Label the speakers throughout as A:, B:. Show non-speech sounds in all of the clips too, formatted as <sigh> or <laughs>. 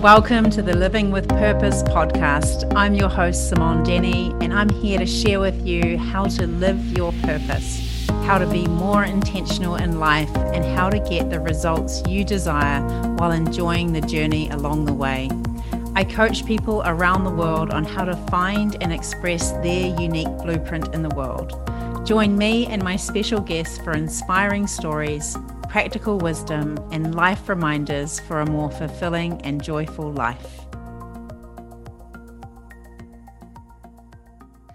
A: Welcome to the Living with Purpose podcast. I'm your host, Simone Denny, and I'm here to share with you how to live your purpose, how to be more intentional in life, and how to get the results you desire while enjoying the journey along the way. I coach people around the world on how to find and express their unique blueprint in the world. Join me and my special guests for inspiring stories practical wisdom, and life reminders for a more fulfilling and joyful life.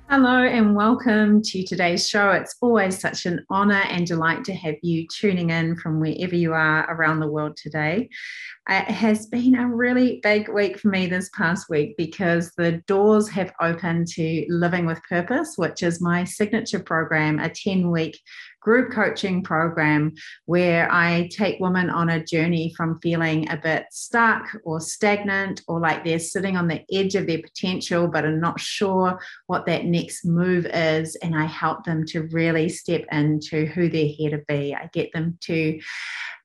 A: Hello, and welcome to today's show. It's always such an honor and delight to have you tuning in from wherever you are around the world today. It has been a really big week for me this past week because the doors have opened to Living with Purpose, which is my signature program, a 10 week group coaching program where I take women on a journey from feeling a bit stuck or stagnant or like they're sitting on the edge of their potential but are not sure what that next move is. And I help them to really step into who they're here to be. I get them to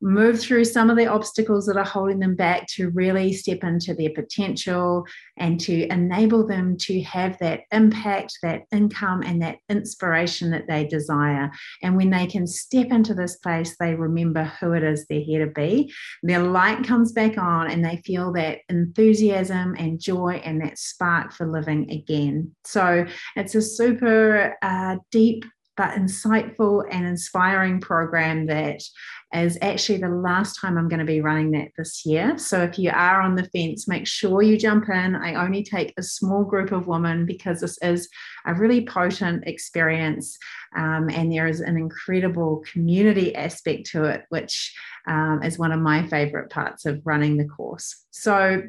A: move through some of the obstacles that are holding them back to really step into their potential and to enable them to have that impact, that income, and that inspiration that they desire. And when they can step into this place, they remember who it is they're here to be. Their light comes back on and they feel that enthusiasm and joy and that spark for living again. So it's a super uh, deep but insightful and inspiring program that is actually the last time I'm going to be running that this year. So if you are on the fence, make sure you jump in. I only take a small group of women because this is a really potent experience. Um, and there is an incredible community aspect to it, which um, is one of my favorite parts of running the course. So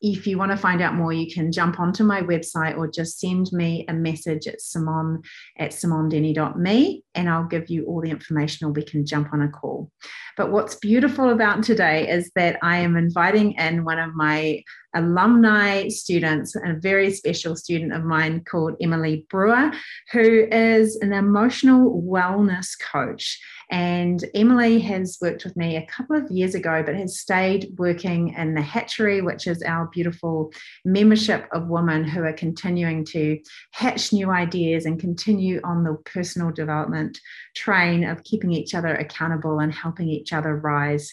A: if you want to find out more, you can jump onto my website or just send me a message at simon at simondenny.me and I'll give you all the information or we can jump on a call. But what's beautiful about today is that I am inviting in one of my alumni students, and a very special student of mine called Emily Brewer, who is an emotional wellness coach. And Emily has worked with me a couple of years ago, but has stayed working in the Hatchery, which is our beautiful membership of women who are continuing to hatch new ideas and continue on the personal development train of keeping each other accountable and helping each other rise.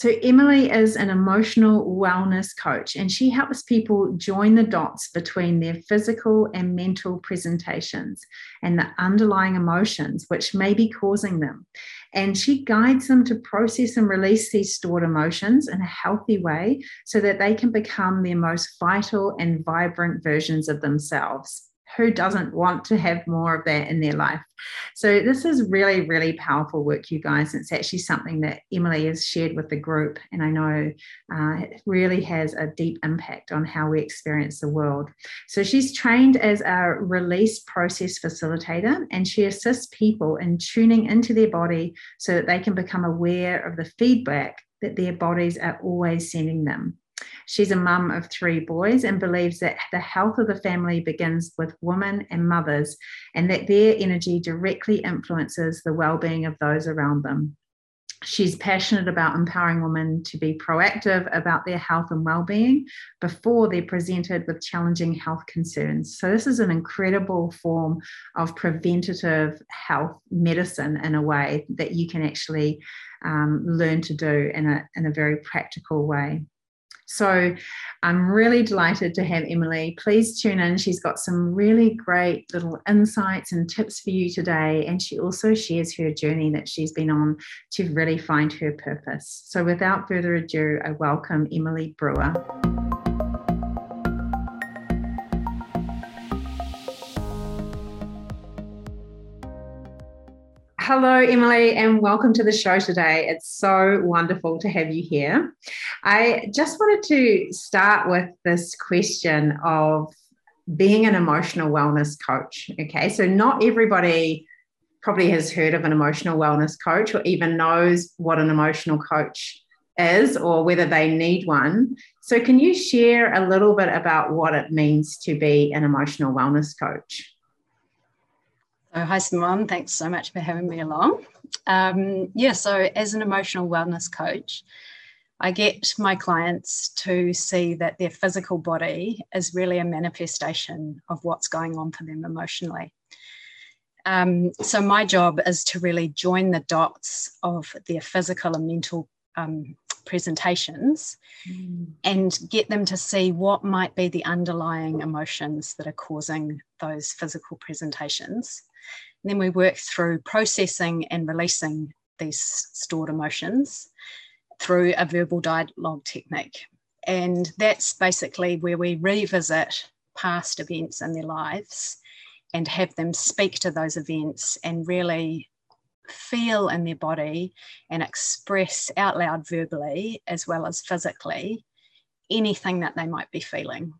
A: So, Emily is an emotional wellness coach, and she helps people join the dots between their physical and mental presentations and the underlying emotions which may be causing them. And she guides them to process and release these stored emotions in a healthy way so that they can become their most vital and vibrant versions of themselves who doesn't want to have more of that in their life? So, this is really, really powerful work, you guys. It's actually something that Emily has shared with the group, and I know uh, it really has a deep impact on how we experience the world. So, she's trained as a release process facilitator, and she assists people in tuning into their body so that they can become aware of the feedback that their bodies are always sending them. She's a mum of three boys and believes that the health of the family begins with women and mothers, and that their energy directly influences the well being of those around them. She's passionate about empowering women to be proactive about their health and well-being before they're presented with challenging health concerns. So this is an incredible form of preventative health medicine in a way that you can actually um, learn to do in a, in a very practical way. So I'm really delighted to have Emily. Please tune in. She's got some really great little insights and tips for you today. And she also shares her journey that she's been on to really find her purpose. So without further ado, I welcome Emily Brewer. Hello, Emily, and welcome to the show today. It's so wonderful to have you here. I just wanted to start with this question of being an emotional wellness coach. Okay, so not everybody probably has heard of an emotional wellness coach or even knows what an emotional coach is or whether they need one. So, can you share a little bit about what it means to be an emotional wellness coach?
B: So, hi, Simon. Thanks so much for having me along. Um, yeah, so as an emotional wellness coach, I get my clients to see that their physical body is really a manifestation of what's going on for them emotionally. Um, so, my job is to really join the dots of their physical and mental um, presentations mm. and get them to see what might be the underlying emotions that are causing those physical presentations. And then we work through processing and releasing these stored emotions through a verbal dialogue technique. And that's basically where we revisit past events in their lives and have them speak to those events and really feel in their body and express out loud verbally as well as physically anything that they might be feeling.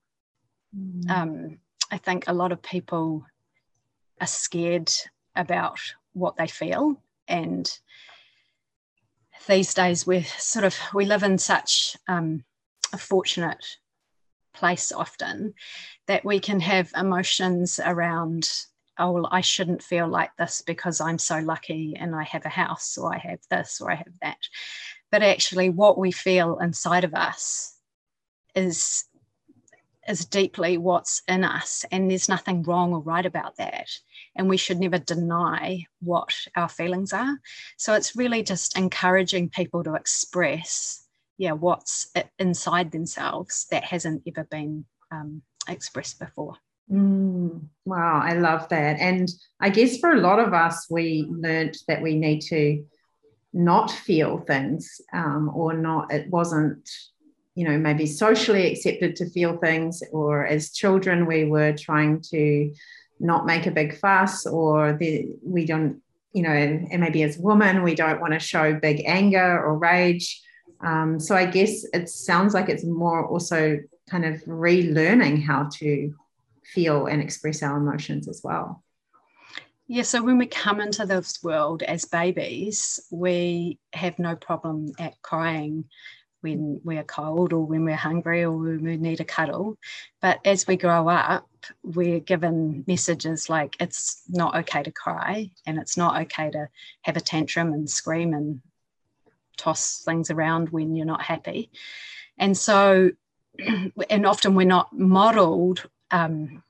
B: Mm. Um, I think a lot of people are scared about what they feel and these days we're sort of we live in such um, a fortunate place often that we can have emotions around oh well i shouldn't feel like this because i'm so lucky and i have a house or i have this or i have that. But actually what we feel inside of us is is deeply what's in us and there's nothing wrong or right about that. And we should never deny what our feelings are. So it's really just encouraging people to express yeah what's inside themselves that hasn't ever been um, expressed before
A: mm, wow i love that. And i guess for a lot of us we learned that we need to not feel things um, or not it wasn't you know maybe socially accepted to feel things or as children we were trying to not make a big fuss or the, we don't you know and maybe as women we don't want to show big anger or rage. Um, so i guess it sounds like it's more also kind of relearning how to feel and express our emotions as well
B: yeah, so when we come into this world as babies, we have no problem at crying when we're cold or when we're hungry or when we need a cuddle. But as we grow up, we're given messages like it's not okay to cry and it's not okay to have a tantrum and scream and toss things around when you're not happy. And so, <clears throat> and often we're not modeled um,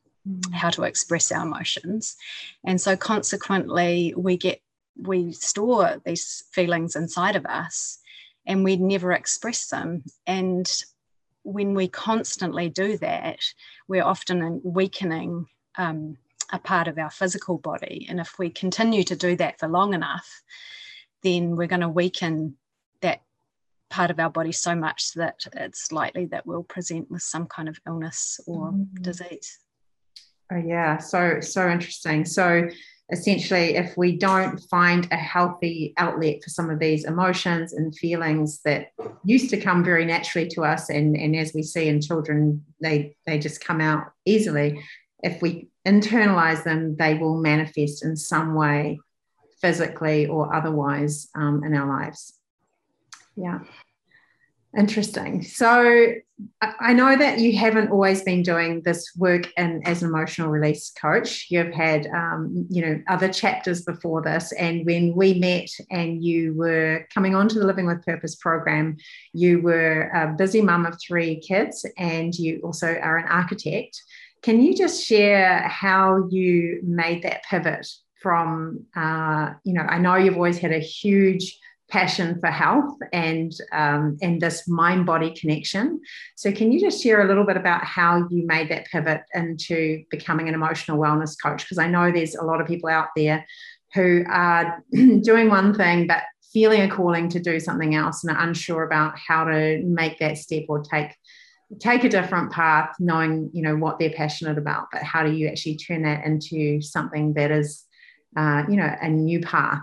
B: how to express our emotions. And so, consequently, we get we store these feelings inside of us and we never express them. And when we constantly do that, we're often weakening um, a part of our physical body. And if we continue to do that for long enough, then we're going to weaken that part of our body so much that it's likely that we'll present with some kind of illness or mm. disease.
A: Oh yeah, so so interesting. So essentially, if we don't find a healthy outlet for some of these emotions and feelings that used to come very naturally to us, and, and as we see in children, they, they just come out easily. If we internalize them, they will manifest in some way, physically or otherwise, um, in our lives. Yeah. Interesting. So I know that you haven't always been doing this work in, as an emotional release coach. You've had, um, you know, other chapters before this. And when we met and you were coming on to the Living with Purpose program, you were a busy mum of three kids and you also are an architect. Can you just share how you made that pivot from, uh, you know, I know you've always had a huge passion for health and um, and this mind body connection. So, can you just share a little bit about how you made that pivot into becoming an emotional wellness coach? Because I know there's a lot of people out there who are <clears throat> doing one thing but feeling a calling to do something else and are unsure about how to make that step or take take a different path knowing you know what they're passionate about but how do you actually turn that into something that is uh, you know a new path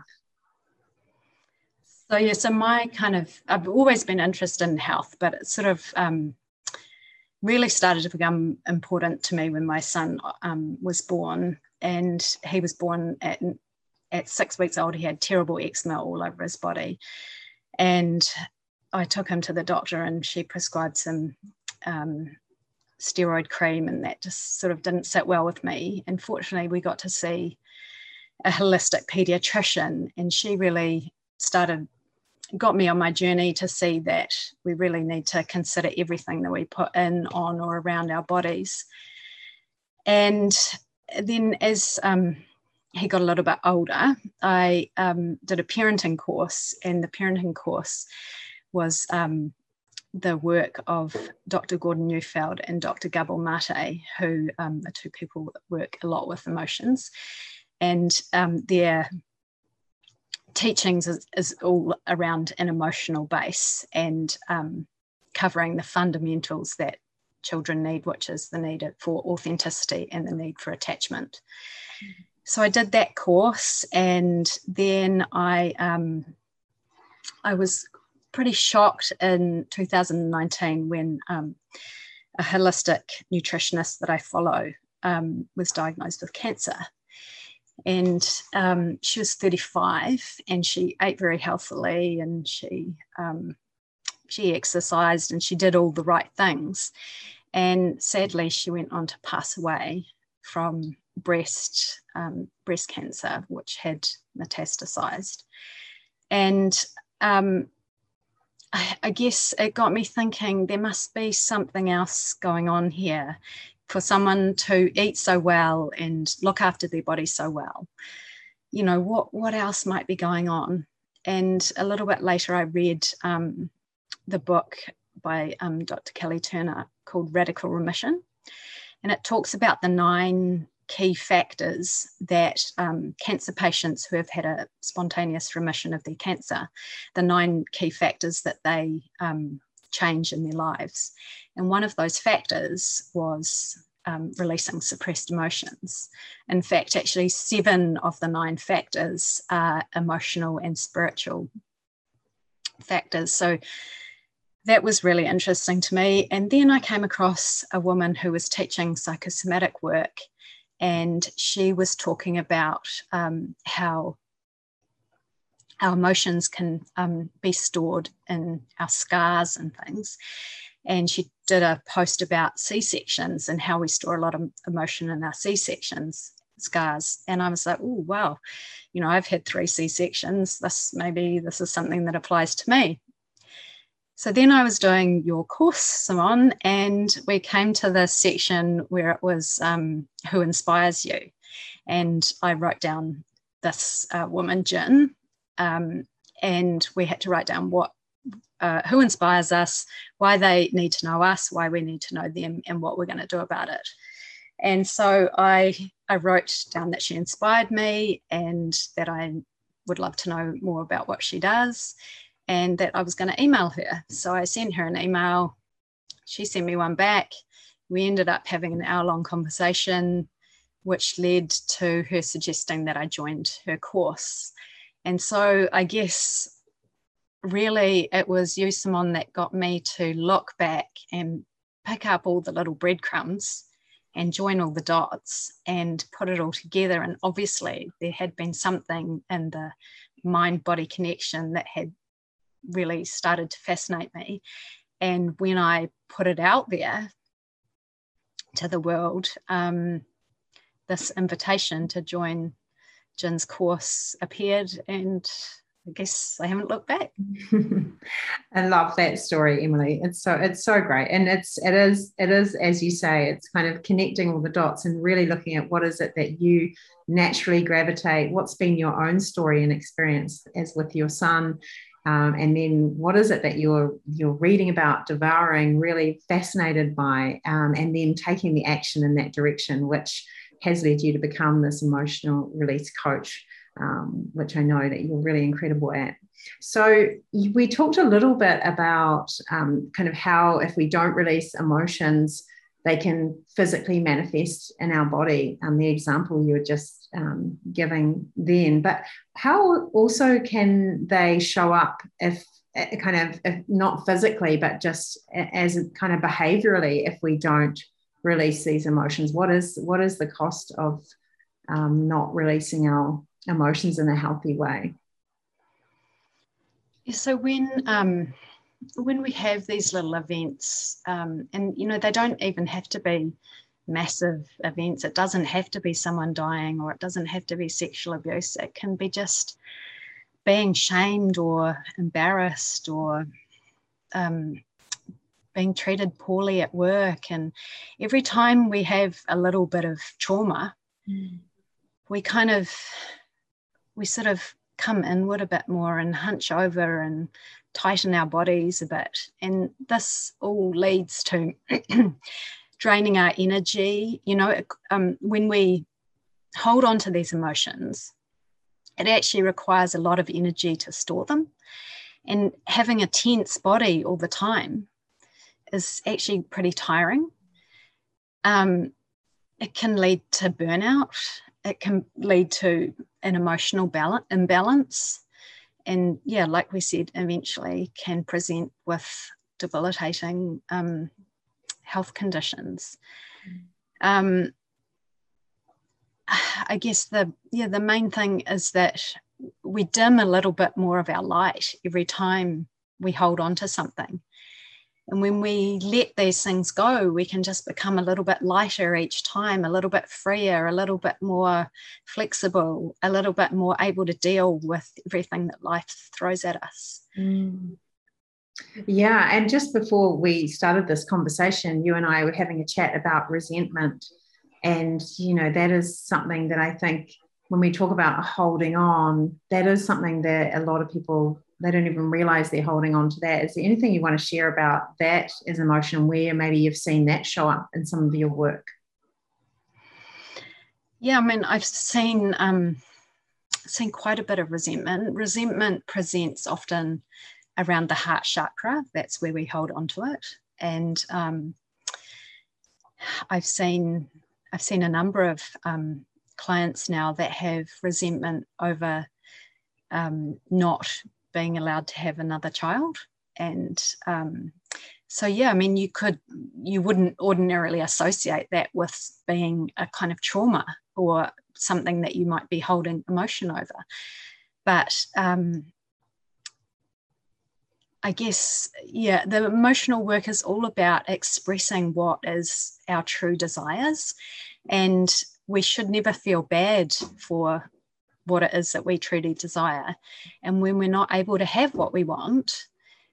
B: so yeah, so my kind of I've always been interested in health, but it sort of um, really started to become important to me when my son um, was born, and he was born at at six weeks old. He had terrible eczema all over his body, and I took him to the doctor, and she prescribed some um, steroid cream, and that just sort of didn't sit well with me. and fortunately we got to see a holistic pediatrician, and she really started got me on my journey to see that we really need to consider everything that we put in, on, or around our bodies. And then as um, he got a little bit older, I um, did a parenting course, and the parenting course was um, the work of Dr. Gordon Neufeld and Dr. Gabor Mate, who um, are two people that work a lot with emotions. And um, their teachings is, is, all around an emotional base and um, covering the fundamentals that children need, which is the need for authenticity and the need for attachment. So I did that course, and then I um, I was pretty shocked in 2019 when um, a holistic nutritionist that I follow um, was diagnosed with cancer. And um, she was 35 and she ate very healthily and she, um, she exercised and she did all the right things. And sadly, she went on to pass away from breast, um, breast cancer, which had metastasized. And um, I, I guess it got me thinking there must be something else going on here for someone to eat so well and look after their body so well. You know, what, what else might be going on? And a little bit later, I read um, the book by um, Dr. Kelly Turner called Radical Remission. And it talks about the nine key factors that um, cancer patients who have had a spontaneous remission of their cancer, the nine key factors that they um, change in their lives. And one of those factors was um, releasing suppressed emotions. In fact, actually, seven of the nine factors are emotional and spiritual factors. So that was really interesting to me. And then I came across a woman who was teaching psychosomatic work and she was talking about um, how our emotions can um, be stored in our scars and things. And she did a post about C sections and how we store a lot of emotion in our C sections scars. And I was like, oh, wow, you know, I've had three C sections. This maybe this is something that applies to me. So then I was doing your course, Simon, and we came to the section where it was um, Who Inspires You? And I wrote down this uh, woman, Jin, um, and we had to write down what uh, who inspires us, why they need to know us, why we need to know them, and what we're going to do about it. And so I I wrote down that she inspired me and that I would love to know more about what she does and that I was going to email her. So I sent her an email. She sent me one back. We ended up having an hour long conversation, which led to her suggesting that I joined her course. And so I guess really it was you, Simone, that got me to look back and pick up all the little breadcrumbs and join all the dots and put it all together. And obviously, there had been something in the mind body connection that had really started to fascinate me. And when I put it out there to the world, um, this invitation to join Jin's course appeared, and I guess I haven't looked back. <laughs>
A: I love that story, Emily. It's so it's so great, and it's it is it is as you say, it's kind of connecting all the dots and really looking at what is it that you naturally gravitate. What's been your own story and experience as with your son, um, and then what is it that you're you're reading about devouring really fascinated by um, and then taking the action in that direction which has led you to become this emotional release coach um, which i know that you're really incredible at so we talked a little bit about um, kind of how if we don't release emotions they can physically manifest in our body. Um, the example you were just um, giving then, but how also can they show up if eh, kind of if not physically, but just as kind of behaviorally if we don't release these emotions? What is what is the cost of um, not releasing our emotions in a healthy way?
B: Yeah, So when um, when we have these little events, um, and you know, they don't even have to be massive events. It doesn't have to be someone dying or it doesn't have to be sexual abuse. It can be just being shamed or embarrassed or um, being treated poorly at work. And every time we have a little bit of trauma, mm. we kind of, we sort of come inward a bit more and hunch over and tighten our bodies a bit. And this all leads to <clears throat> draining our energy. You know, um, when we hold on to these emotions, it actually requires a lot of energy to store them. And having a tense body all the time is actually pretty tiring. Um, it can lead to burnout. It can lead to an emotional balance, imbalance. And yeah, like we said, eventually can present with debilitating um, health conditions. Um, I guess the yeah the main thing is that we dim a little bit more of our light every time we hold on to something. And when we let these things go, we can just become a little bit lighter each time, a little bit freer, a little bit more flexible, a little bit more able to deal with everything that life throws at us.
A: Mm. Yeah. And just before we started this conversation, you and I were having a chat about resentment. And, you know, that is something that I think when we talk about holding on, that is something that a lot of people they don't even realize they're holding on to that. Is there anything you want to share about that as emotion where maybe you've seen that show up in some of your work?
B: Yeah, I mean, I've seen um, seen quite a bit of resentment. Resentment presents often around the heart chakra. That's where we hold on to it, and um, I've seen I've seen a number of um, clients now that have resentment over um, not being allowed to have another child. And um, so, yeah, I mean, you could, you wouldn't ordinarily associate that with being a kind of trauma or something that you might be holding emotion over. But um, I guess, yeah, the emotional work is all about expressing what is our true desires. And we should never feel bad for what it is that we truly desire. And when we're not able to have what we want,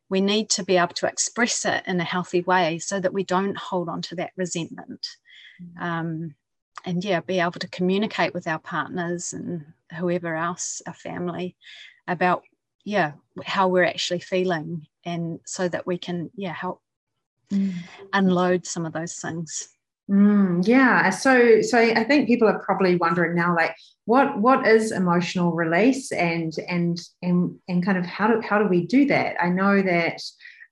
B: we need to be able to express it in a healthy way so that we don't hold on to that resentment. Mm-hmm. Um, and yeah, be able to communicate with our partners and whoever else, our family, about yeah how we're actually feeling, and so that we can yeah help mm. unload some of those things.
A: Mm, yeah. So, so I think people are probably wondering now, like, what what is emotional release, and and and and kind of how do how do we do that? I know that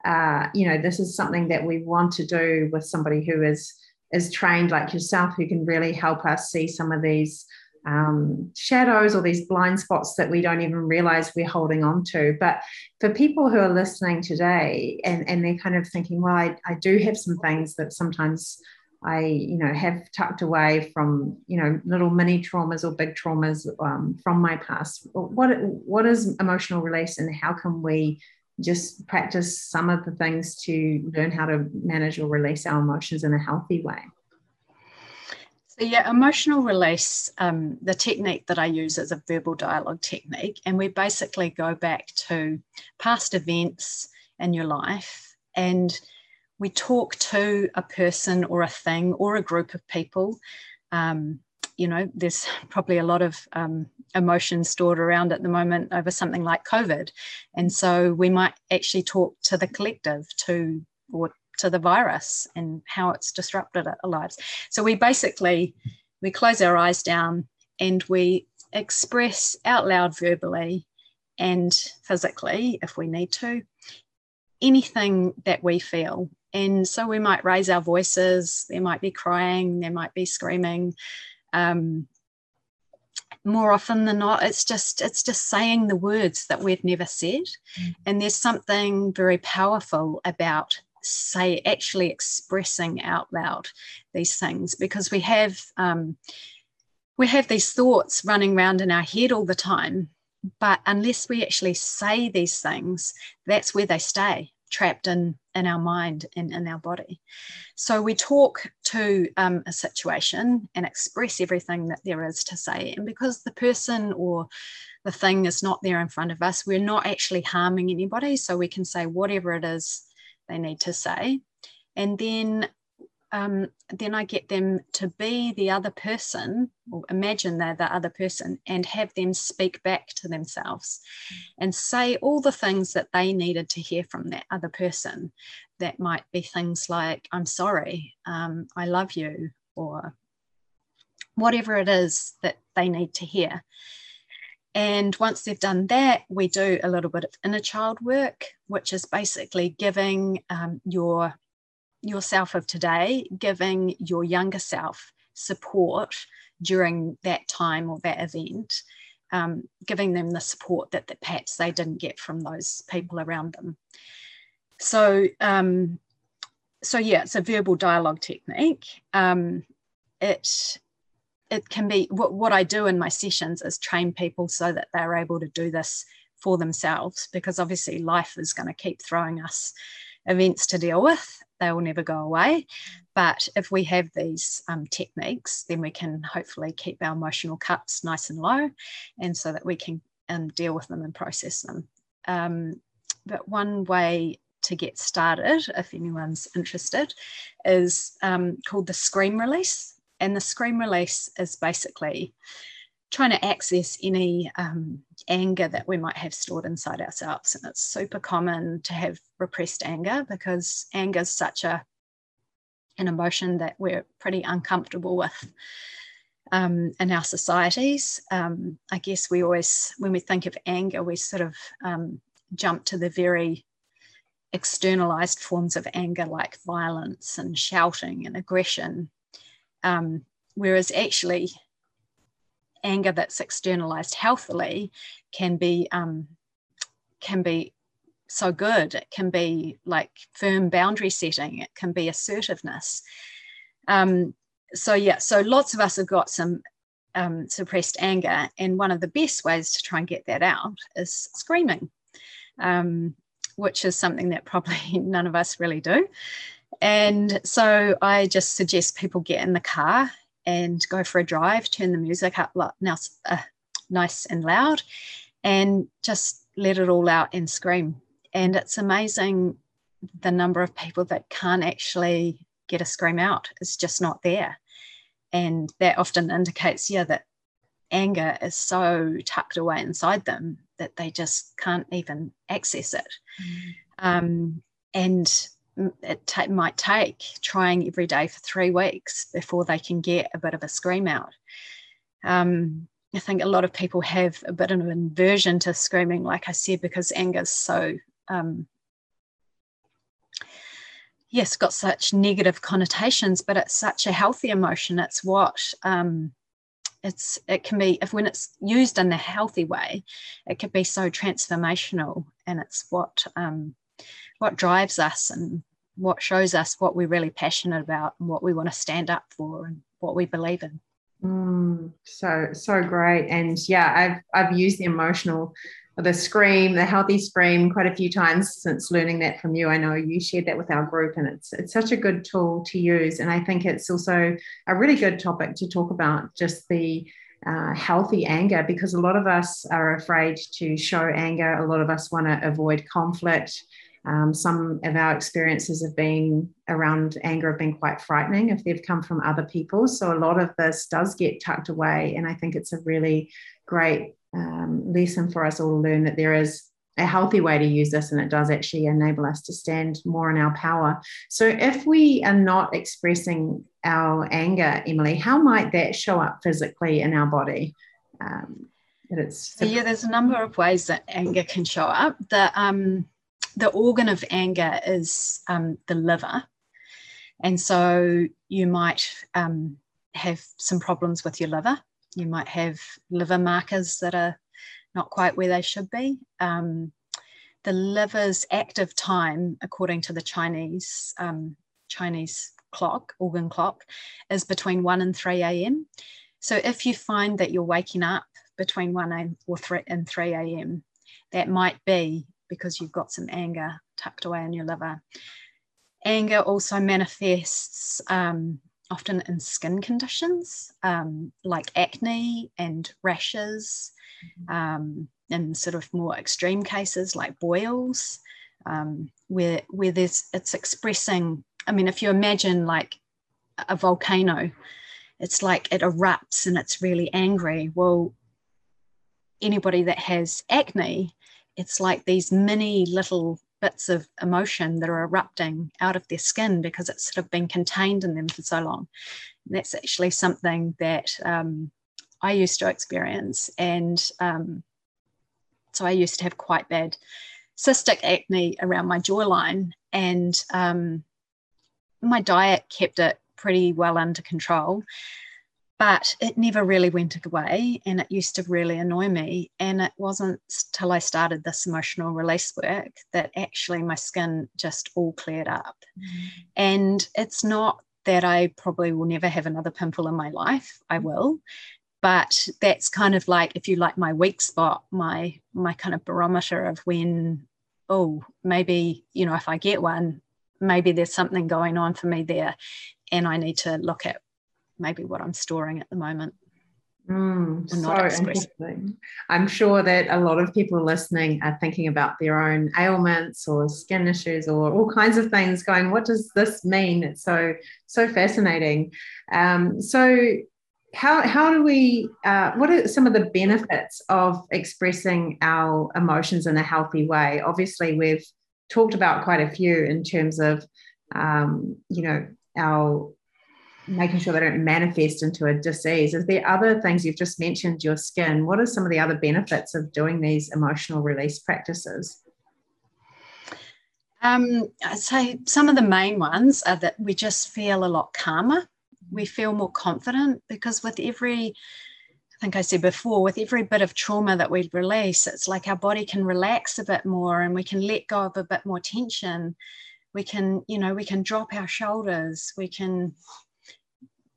A: uh, you know this is something that we want to do with somebody who is is trained like yourself, who can really help us see some of these um, shadows or these blind spots that we don't even realize we're holding on to. But for people who are listening today and, and they're kind of thinking, well, I, I do have some things that sometimes I, you know, have tucked away from, you know, little mini traumas or big traumas um, from my past. What what is emotional release, and how can we just practice some of the things to learn how to manage or release our emotions in a healthy way?
B: So yeah, emotional release. Um, the technique that I use is a verbal dialogue technique, and we basically go back to past events in your life and we talk to a person or a thing or a group of people. Um, you know, there's <laughs> probably a lot of um, emotion stored around at the moment over something like COVID. And so we might actually talk to the collective, to or to the virus and how it's disrupted our lives. So we basically we close our eyes down and we express out loud verbally and physically if we need to anything that we feel and so we might raise our voices, there might be crying, there might be screaming. Um, more often than not, it's just it's just saying the words that we've never said. Mm-hmm. And there's something very powerful about say actually expressing out loud these things because we have um, we have these thoughts running around in our head all the time but unless we actually say these things that's where they stay trapped in in our mind and in our body. So we talk to um, a situation and express everything that there is to say. And because the person or the thing is not there in front of us, we're not actually harming anybody. So we can say whatever it is they need to say. And then um, then I get them to be the other person, or imagine they're the other person, and have them speak back to themselves and say all the things that they needed to hear from that other person. That might be things like, I'm sorry, um, I love you, or whatever it is that they need to hear. And once they've done that, we do a little bit of inner child work, which is basically giving um, your yourself of today, giving your younger self support during that time or that event, um, giving them the support that, that perhaps they didn't get from those people around them. So, um, so yeah, it's a verbal dialogue technique. Um, it it can be what, what I do in my sessions is train people so that they're able to do this for themselves because obviously life is going to keep throwing us events to deal with they will never go away. But if we have these um, techniques, then we can hopefully keep our emotional cuts nice and low, and so that we can um, deal with them and process them. Um, but one way to get started, if anyone's interested, is um, called the scream release. And the scream release is basically trying to access any um, anger that we might have stored inside ourselves. And it's super common to have repressed anger because anger is such a an emotion that we're pretty uncomfortable with um, in our societies. Um, I guess we always, when we think of anger, we sort of um, jump to the very externalized forms of anger like violence and shouting and aggression. Um, whereas actually anger that's externalized healthily can be um, can be so good. It can be like firm boundary setting. It can be assertiveness. Um, so yeah, so lots of us have got some um, suppressed anger, and one of the best ways to try and get that out is screaming, um, which is something that probably <laughs> none of us really do. And so I just suggest people get in the car and go for a drive, turn the music up now uh, nice and loud, and just let it all out and scream. And it's amazing the number of people that can't actually get a scream out. It's just not there. And that often indicates, yeah, that anger is so tucked away inside them that they just can't even access it. Mm. Um, and it might take trying every day for three weeks before they can get a bit of a scream out. Um, I think a lot of people have a bit of an aversion to screaming, like I said, because anger is so, um, yes, got such negative connotations, but it's such a healthy emotion. It's what um, it's it can be if when it's used in a healthy way, it can be so transformational, and it's what um, what drives us and what shows us what we're really passionate about and what we want to stand up for and what we believe in.
A: Mm, so so great, and yeah, I've I've used the emotional, the scream, the healthy scream, quite a few times since learning that from you. I know you shared that with our group, and it's it's such a good tool to use, and I think it's also a really good topic to talk about. Just the uh, healthy anger because a lot of us are afraid to show anger. A lot of us want to avoid conflict. Um, some of our experiences have been around anger have been quite frightening if they've come from other people. So a lot of this does get tucked away. And I think it's a really great um, lesson for us all to learn that there is a healthy way to use this and it does actually enable us to stand more in our power. So if we are not expressing our anger, Emily, how might that show up physically in our body? Um,
B: it's yeah, there's a number of ways that anger can show up. The um, the organ of anger is um, the liver. And so you might um, have some problems with your liver. You might have liver markers that are not quite where they should be. Um, the liver's active time, according to the Chinese um, Chinese clock, organ clock, is between 1 and 3 a.m. So if you find that you're waking up between 1 a.m. or 3 and 3 a.m., that might be because you've got some anger tucked away in your liver. Anger also manifests um, often in skin conditions um, like acne and rashes, mm-hmm. um, in sort of more extreme cases like boils, um, where where there's it's expressing. I mean, if you imagine like a volcano, it's like it erupts and it's really angry. Well, anybody that has acne, it's like these mini little bits of emotion that are erupting out of their skin because it's sort of been contained in them for so long. And that's actually something that um, I used to experience. And um, so I used to have quite bad cystic acne around my jawline. And um, my diet kept it pretty well under control but it never really went away and it used to really annoy me and it wasn't till i started this emotional release work that actually my skin just all cleared up mm. and it's not that i probably will never have another pimple in my life i mm. will but that's kind of like if you like my weak spot my my kind of barometer of when oh maybe you know if i get one maybe there's something going on for me there and i need to look at maybe what I'm storing at the moment.
A: Mm, so interesting. I'm sure that a lot of people listening are thinking about their own ailments or skin issues or all kinds of things. Going, what does this mean? It's so so fascinating. Um, so, how how do we? Uh, what are some of the benefits of expressing our emotions in a healthy way? Obviously, we've talked about quite a few in terms of um, you know our making sure they don't manifest into a disease. Is there other things you've just mentioned your skin? What are some of the other benefits of doing these emotional release practices?
B: Um, I'd say some of the main ones are that we just feel a lot calmer. We feel more confident because with every, I think I said before, with every bit of trauma that we release, it's like our body can relax a bit more and we can let go of a bit more tension. We can, you know, we can drop our shoulders. We can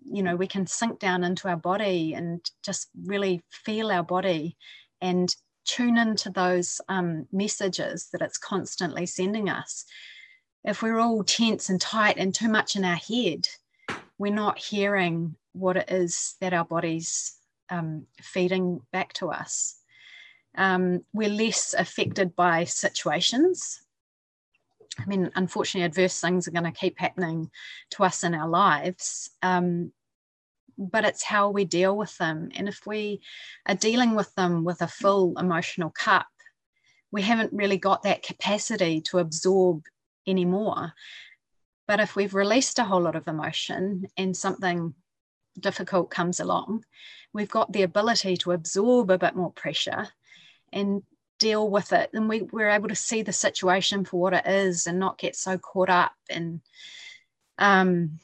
B: you know we can sink down into our body and just really feel our body and tune into those um, messages that it's constantly sending us. If we're all tense and tight and too much in our head we're not hearing what it is that our body's um, feeding back to us. Um, we're less affected by situations I mean, unfortunately, adverse things are going to keep happening to us in our lives. Um, but it's how we deal with them. And if we are dealing with them with a full emotional cup, we haven't really got that capacity to absorb anymore. But if we've released a whole lot of emotion and something difficult comes along, we've got the ability to absorb a bit more pressure and deal with it and we, we're able to see the situation for what it is and not get so caught up and um,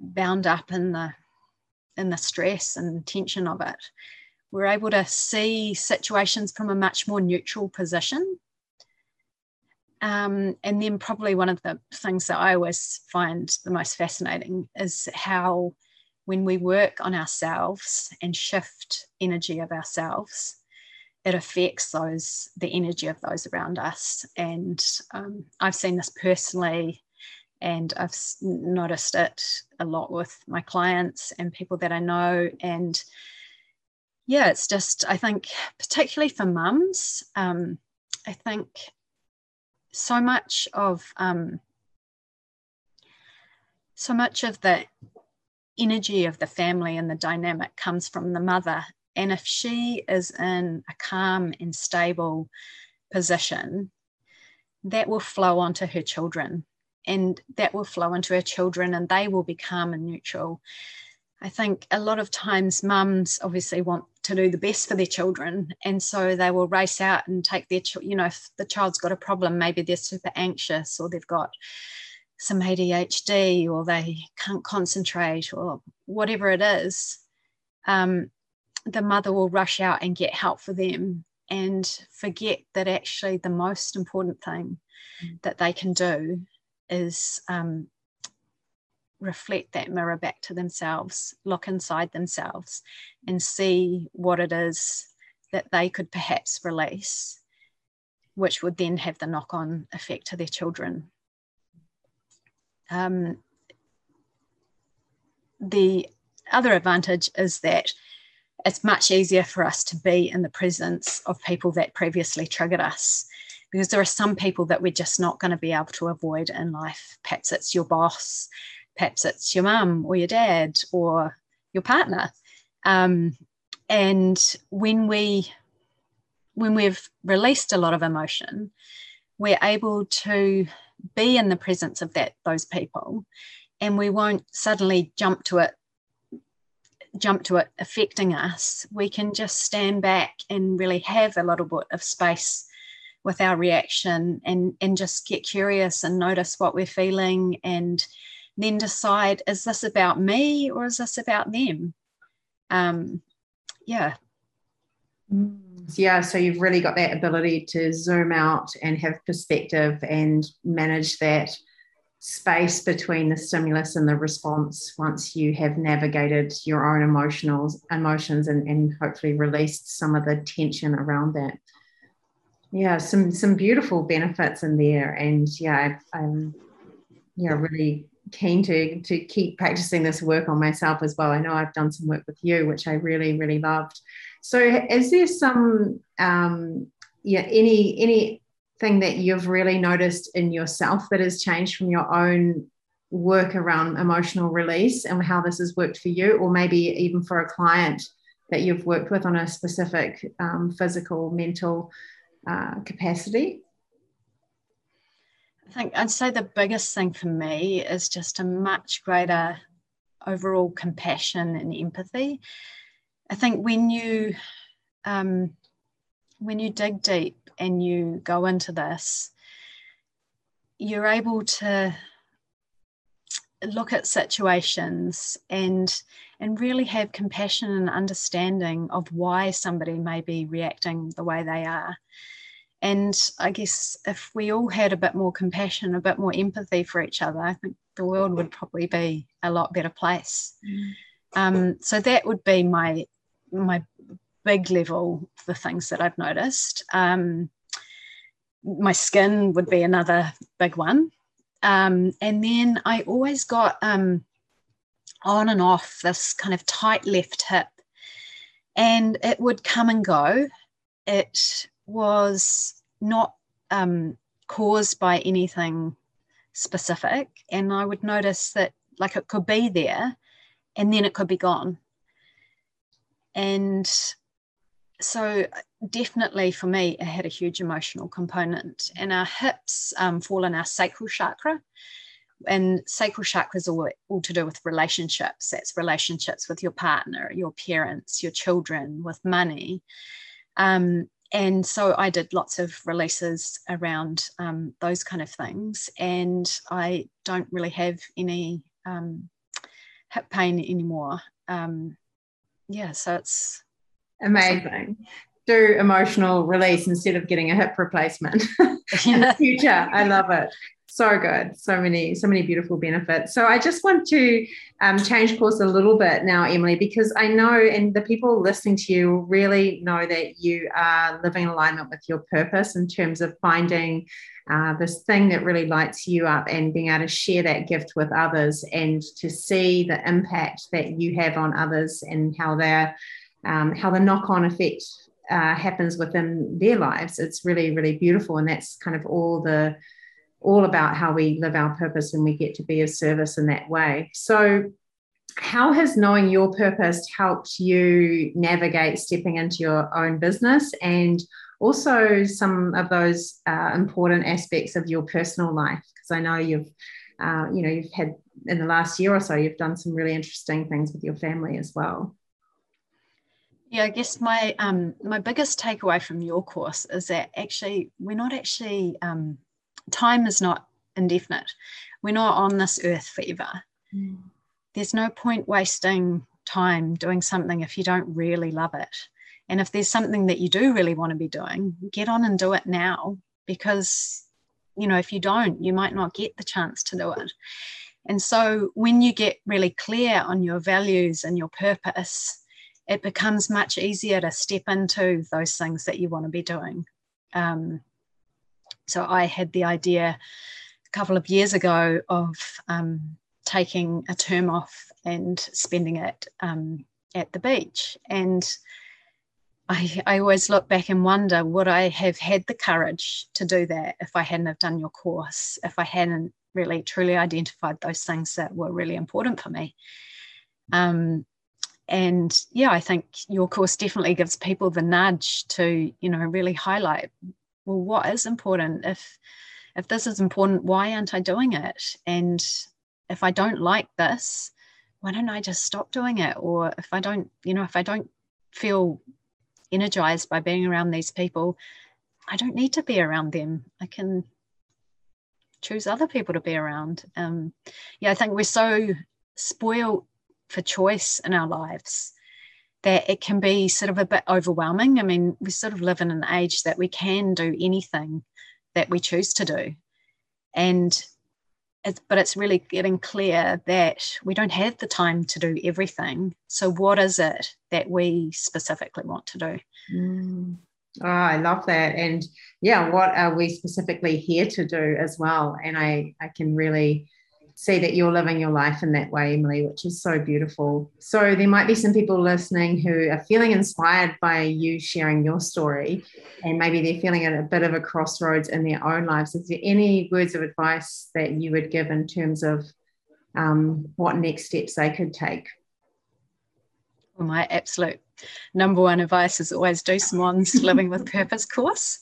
B: bound up in the in the stress and tension of it. We're able to see situations from a much more neutral position. Um, and then probably one of the things that i always find the most fascinating is how when we work on ourselves and shift energy of ourselves it affects those the energy of those around us. And um, i've seen this personally and i've noticed it a lot with my clients and people that i know. And yeah it's just i think particularly for mums um, i think so much of um, so much of the energy of the family and the dynamic comes from the mother and if she is in a calm and stable position, that will flow onto her children and that will flow into her children and they will be calm and neutral. I think a lot of times mums obviously want to do the best for their children. And so they will race out and take their, you know, if the child's got a problem, maybe they're super anxious or they've got some ADHD or they can't concentrate or whatever it is. Um, the mother will rush out and get help for them and forget that actually the most important thing mm. that they can do is um, reflect that mirror back to themselves, look inside themselves, and see what it is that they could perhaps release. which would then have the knock on effect to their children. Um, the other advantage is that it's much easier for us to be in the presence of people that previously triggered us because there are some people that we're just not going to be able to avoid in life. Perhaps it's your boss, perhaps it's your mum or your dad or your partner. Um, and when we when we've released a lot of emotion, we're able to be in the presence of that those people and we won't suddenly jump to it jump to it affecting us we can just stand back and really have a little bit of space with our reaction and and just get curious and notice what we're feeling and then decide is this about me or is this about them? Um yeah.
A: Mm. Yeah, so you've really got that ability to zoom out and have perspective and manage that space between the stimulus and the response once you have navigated your own emotional emotions and, and hopefully released some of the tension around that. Yeah, some some beautiful benefits in there, and yeah, I'm yeah really keen to to keep practicing this work on myself as well. I know I've done some work with you, which I really really loved. So, is there some, um, yeah, any any anything that you've really noticed in yourself that has changed from your own work around emotional release and how this has worked for you, or maybe even for a client that you've worked with on a specific um, physical, mental uh, capacity?
B: I think I'd say the biggest thing for me is just a much greater overall compassion and empathy. I think when you um, when you dig deep and you go into this, you're able to look at situations and and really have compassion and understanding of why somebody may be reacting the way they are. And I guess if we all had a bit more compassion, a bit more empathy for each other, I think the world would probably be a lot better place. Mm. Um, so that would be my my big level the things that I've noticed. Um, my skin would be another big one. Um, and then I always got um, on and off this kind of tight left hip, and it would come and go. It was not um, caused by anything specific, and I would notice that like it could be there, and then it could be gone and so definitely for me it had a huge emotional component. And our hips um, fall in our sacral chakra. And sacral chakra is all, all to do with relationships. That's relationships with your partner your parents your children with money. Um, and so i did lots of releases around um, those kind of things. And i don't really have any um, hip pain anymore. Um, yeah, so it's
A: amazing. Do emotional release instead of getting a hip replacement <laughs> in the future. I love it. So good. So many, so many beautiful benefits. So I just want to um, change course a little bit now, Emily, because I know, and the people listening to you really know that you are living in alignment with your purpose in terms of finding uh, this thing that really lights you up and being able to share that gift with others and to see the impact that you have on others and how they're um, how the knock-on effect uh, happens within their lives. It's really really beautiful and that's kind of all the all about how we live our purpose and we get to be of service in that way. So how has knowing your purpose helped you navigate stepping into your own business and also some of those uh, important aspects of your personal life? Because i know you've uh, you know you've had in the last year or so you've done some really interesting things with your family as well
B: yeah i guess my um my biggest takeaway from your course is that actually we're not actually um, time is not indefinite we're not on this earth forever mm. there's no point wasting time doing something if you don't really love it and if there's something that you do really want to be doing, get on and do it now because, you know, if you don't, you might not get the chance to do it. And so when you get really clear on your values and your purpose, it becomes much easier to step into those things that you want to be doing. Um, So I had the idea a couple of years ago of um, taking a term off and spending it um, at the beach. And I, I always look back and wonder would I have had the courage to do that if I hadn't have done your course, if I hadn't really truly identified those things that were really important for me. Um, and yeah, I think your course definitely gives people the nudge to, you know, really highlight, well, what is important? If if this is important, why aren't I doing it? And if I don't like this, why don't I just stop doing it? Or if I don't, you know, if I don't feel energized by being around these people, I don't need to be around them. I can choose other people to be around. Um, yeah, I think we're so spoiled for choice in our lives that it can be sort of a bit overwhelming. I mean, we sort of live in an age that we can do anything that we choose to do. And it's, but it's really getting clear that we don't have the time to do everything. So, what is it that we specifically want to do?
A: Mm. Oh, I love that. And yeah, what are we specifically here to do as well? And I, I can really see that you're living your life in that way, Emily, which is so beautiful. So there might be some people listening who are feeling inspired by you sharing your story, and maybe they're feeling at a bit of a crossroads in their own lives. Is there any words of advice that you would give in terms of um, what next steps they could take?
B: Well, my absolute number one advice is always do Simone's <laughs> Living with Purpose course.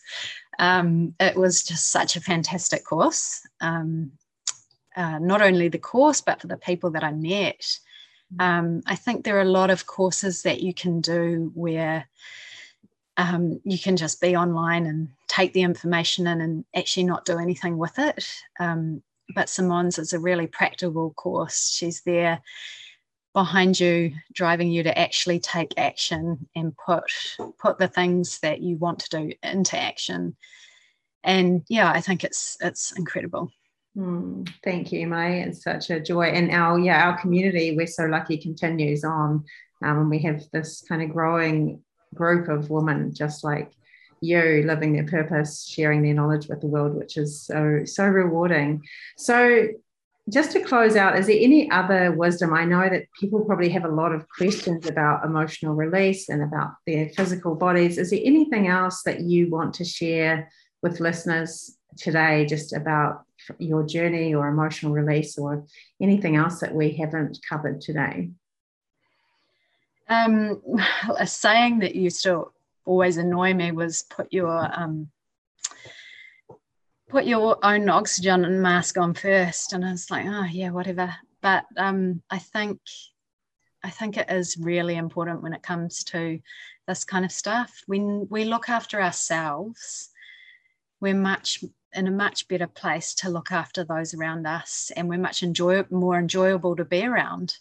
B: Um, it was just such a fantastic course. Um, uh, not only the course, but for the people that I met. Mm-hmm. Um, I think there are a lot of courses that you can do where um, you can just be online and take the information in and actually not do anything with it. Um, but Simone's is a really practical course. She's there behind you, driving you to actually take action and put put the things that you want to do into action. And yeah, I think it's it's incredible.
A: Mm, thank you, May. It's such a joy. And our yeah, our community, we're so lucky continues on. Um, and we have this kind of growing group of women just like you living their purpose, sharing their knowledge with the world, which is so, so rewarding. So just to close out, is there any other wisdom? I know that people probably have a lot of questions about emotional release and about their physical bodies. Is there anything else that you want to share with listeners today, just about your journey or emotional release or anything else that we haven't covered today?
B: Um, a saying that used to always annoy me was put your um, put your own oxygen mask on first, and I was like, oh yeah, whatever. But um, I think I think it is really important when it comes to this kind of stuff. When we look after ourselves, we're much in a much better place to look after those around us and we're much enjoy more enjoyable to be around.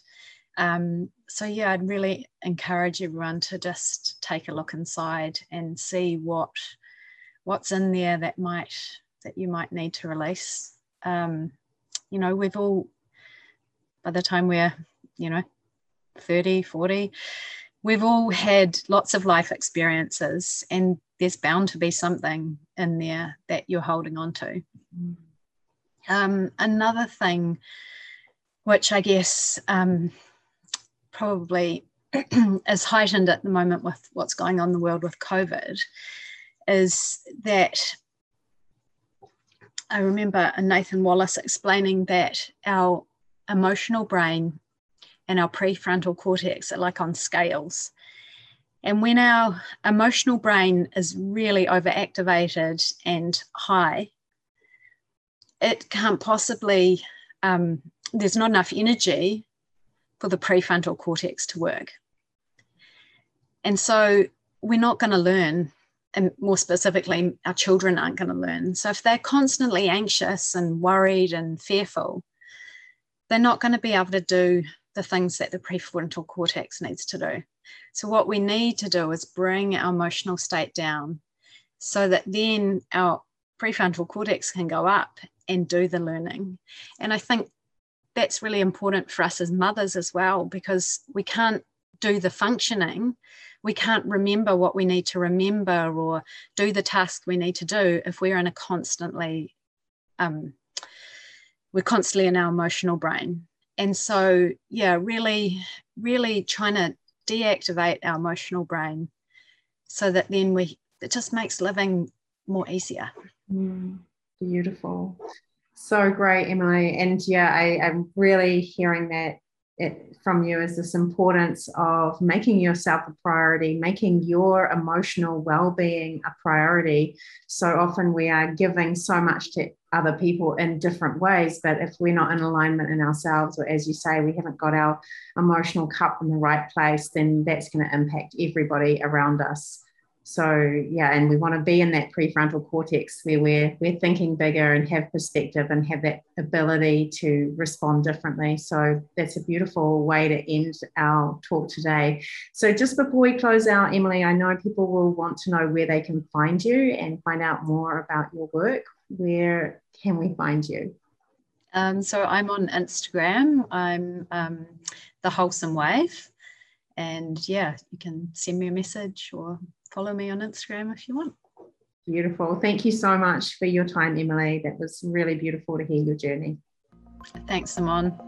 B: Um, so yeah i'd really encourage everyone to just take a look inside and see what what's in there that might that you might need to release. Um, you know we've all by the time we're you know 30 40 we've all had lots of life experiences and there's bound to be something in there that you're holding on to. Um, another thing which i guess um, probably <clears throat> is heightened at the moment with what's going on in the world with covid is that i remember nathan wallis explaining that our emotional brain and our prefrontal cortex are like on scales. And when our emotional brain is really overactivated and high, it can't possibly, um, there's not enough energy for the prefrontal cortex to work. And so we're not going to learn, and more specifically, our children aren't going to learn. So if they're constantly anxious and worried and fearful, they're not going to be able to do the things that the prefrontal cortex needs to do. So, what we need to do is bring our emotional state down so that then our prefrontal cortex can go up and do the learning. And I think that's really important for us as mothers as well, because we can't do the functioning we can't remember what we need to remember or do the task we need to do if we're in a constantly um, we're constantly in our emotional brain and so yeah really really trying to deactivate our emotional brain so that then we it just makes living more easier.
A: Mm, beautiful. So great emily. And yeah I, i'm really hearing that it, from you is this importance of making yourself a priority, making your emotional well being a priority. So often we are giving so much to other people in different ways, but if we're not in alignment in ourselves, or as you say, we haven't got our emotional cup in the right place, then that's going to impact everybody around us so yeah and we want to be in that prefrontal cortex where we're we're thinking bigger and have perspective and have that ability to respond differently. So that's a beautiful way to end our talk today. So just before we close out emily i know people will want to know where they can find you and find out more about your work. Where can we find you?
B: Um, so i'm on instagram. I'm um, the wholesome wave. And yeah you can send me a message or follow me on Instagram if you want.
A: Beautiful. Thank you so much for your time, Emily. That was really beautiful to hear your journey.
B: Thanks, Simone.